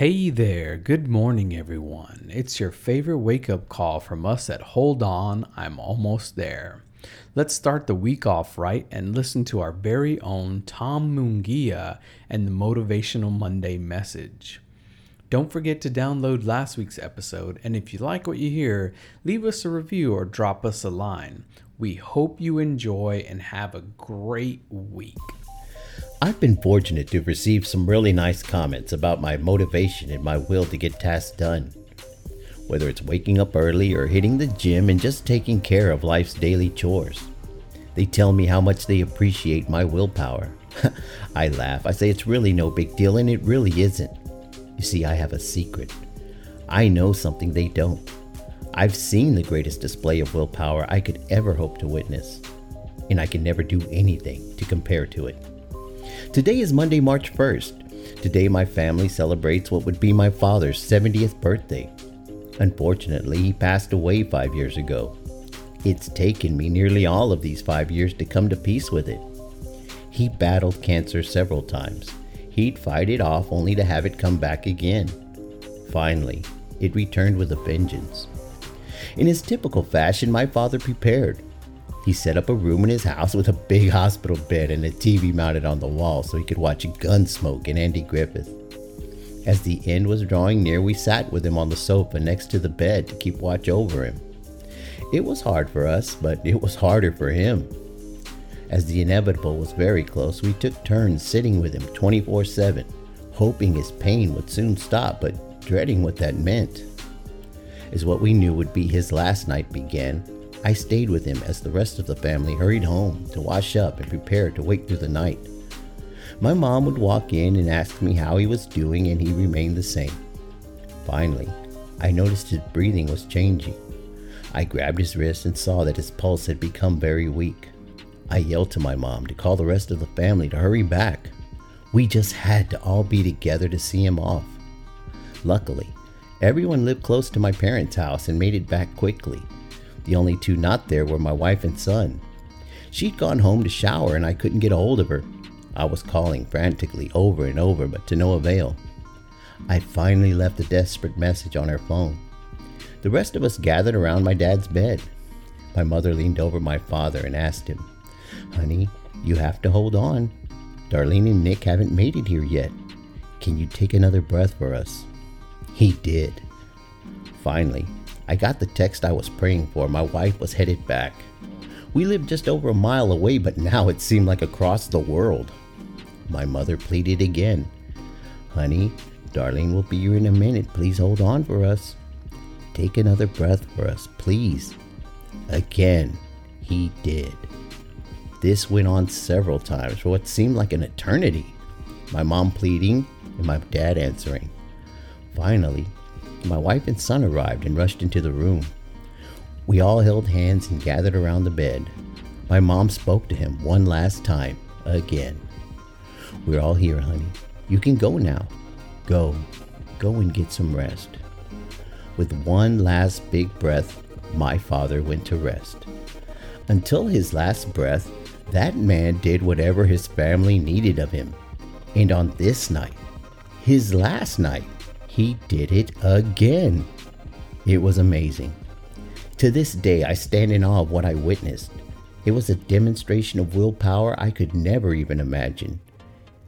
Hey there, good morning, everyone. It's your favorite wake up call from us at Hold On, I'm Almost There. Let's start the week off right and listen to our very own Tom Mungia and the Motivational Monday message. Don't forget to download last week's episode, and if you like what you hear, leave us a review or drop us a line. We hope you enjoy and have a great week. I've been fortunate to receive some really nice comments about my motivation and my will to get tasks done. Whether it's waking up early or hitting the gym and just taking care of life's daily chores. They tell me how much they appreciate my willpower. I laugh. I say it's really no big deal, and it really isn't. You see, I have a secret. I know something they don't. I've seen the greatest display of willpower I could ever hope to witness, and I can never do anything to compare to it. Today is Monday, March 1st. Today, my family celebrates what would be my father's 70th birthday. Unfortunately, he passed away five years ago. It's taken me nearly all of these five years to come to peace with it. He battled cancer several times. He'd fight it off only to have it come back again. Finally, it returned with a vengeance. In his typical fashion, my father prepared. He set up a room in his house with a big hospital bed and a TV mounted on the wall so he could watch Gunsmoke and Andy Griffith. As the end was drawing near, we sat with him on the sofa next to the bed to keep watch over him. It was hard for us, but it was harder for him. As the inevitable was very close, we took turns sitting with him 24 7, hoping his pain would soon stop, but dreading what that meant. As what we knew would be his last night began, I stayed with him as the rest of the family hurried home to wash up and prepare to wait through the night. My mom would walk in and ask me how he was doing, and he remained the same. Finally, I noticed his breathing was changing. I grabbed his wrist and saw that his pulse had become very weak. I yelled to my mom to call the rest of the family to hurry back. We just had to all be together to see him off. Luckily, everyone lived close to my parents' house and made it back quickly. The only two not there were my wife and son. She'd gone home to shower and I couldn't get a hold of her. I was calling frantically over and over, but to no avail. I finally left a desperate message on her phone. The rest of us gathered around my dad's bed. My mother leaned over my father and asked him, Honey, you have to hold on. Darlene and Nick haven't made it here yet. Can you take another breath for us? He did. Finally, I got the text I was praying for. My wife was headed back. We lived just over a mile away, but now it seemed like across the world. My mother pleaded again. Honey, Darlene will be here in a minute. Please hold on for us. Take another breath for us, please. Again, he did. This went on several times for what seemed like an eternity. My mom pleading and my dad answering. Finally, my wife and son arrived and rushed into the room. We all held hands and gathered around the bed. My mom spoke to him one last time, again. We're all here, honey. You can go now. Go. Go and get some rest. With one last big breath, my father went to rest. Until his last breath, that man did whatever his family needed of him. And on this night, his last night, he did it again. It was amazing. To this day, I stand in awe of what I witnessed. It was a demonstration of willpower I could never even imagine.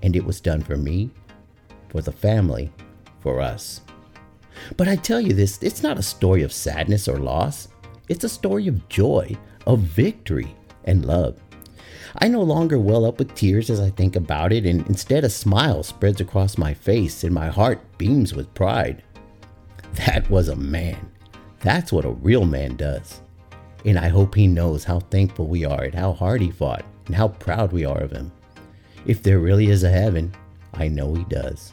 And it was done for me, for the family, for us. But I tell you this, it's not a story of sadness or loss. It's a story of joy, of victory, and love. I no longer well up with tears as I think about it, and instead a smile spreads across my face and my heart beams with pride. That was a man. That's what a real man does. And I hope he knows how thankful we are and how hard he fought and how proud we are of him. If there really is a heaven, I know he does.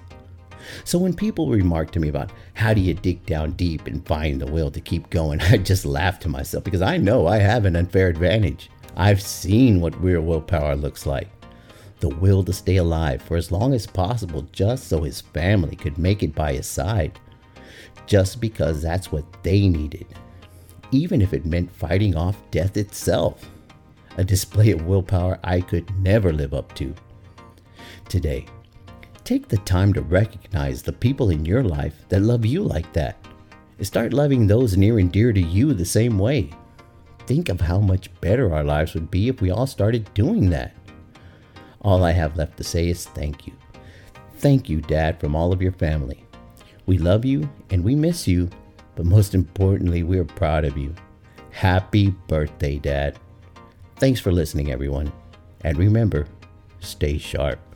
So when people remark to me about how do you dig down deep and find the will to keep going, I just laugh to myself because I know I have an unfair advantage. I've seen what real willpower looks like. The will to stay alive for as long as possible just so his family could make it by his side. Just because that's what they needed. Even if it meant fighting off death itself. A display of willpower I could never live up to. Today, Take the time to recognize the people in your life that love you like that. And start loving those near and dear to you the same way. Think of how much better our lives would be if we all started doing that. All I have left to say is thank you. Thank you, Dad, from all of your family. We love you and we miss you, but most importantly, we're proud of you. Happy birthday, Dad. Thanks for listening, everyone. And remember, stay sharp.